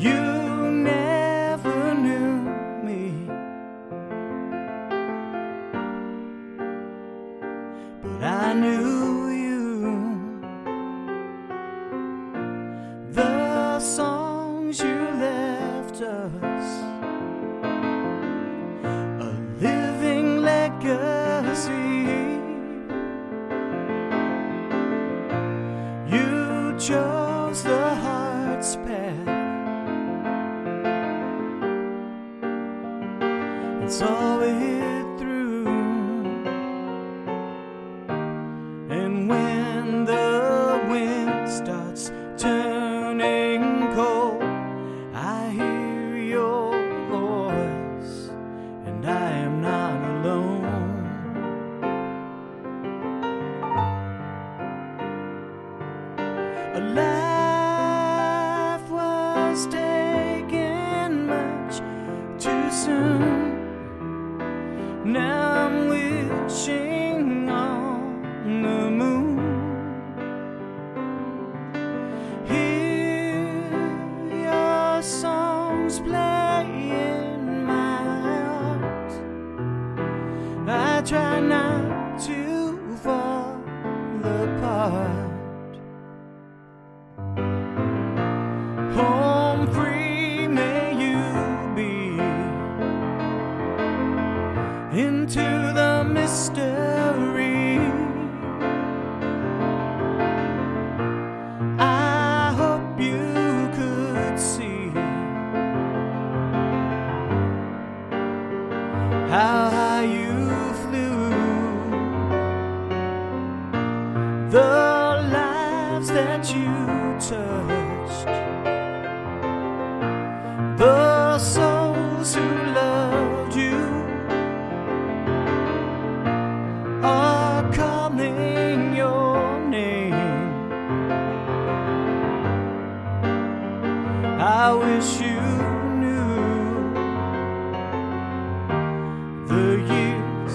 You never knew me, but I knew you. The songs you left us, a living legacy. You chose the heart's path. Turning cold, I hear your voice, and I am not alone. A life was taken much too soon. Now I'm wishing on the not to apart. Home free may you be into the mystery. The lives that you touched, the souls who loved you are calling your name. I wish you knew the years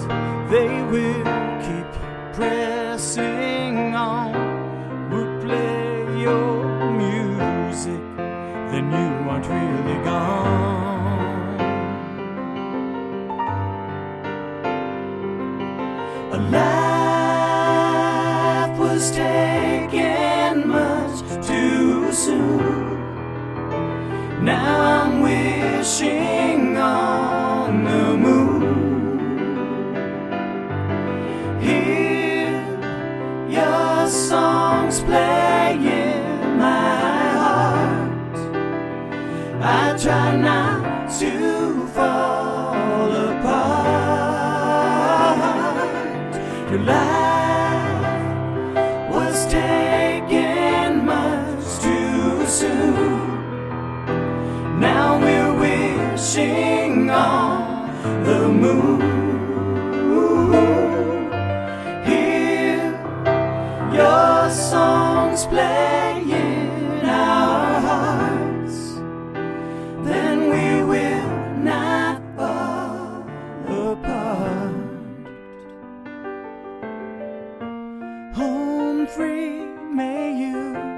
they will keep pressing soon. Now I'm wishing on the moon. Hear your songs play in my heart. I try not to fall dancing on the moon. Hear your songs playing our hearts, then we will not fall apart. Home free, may you.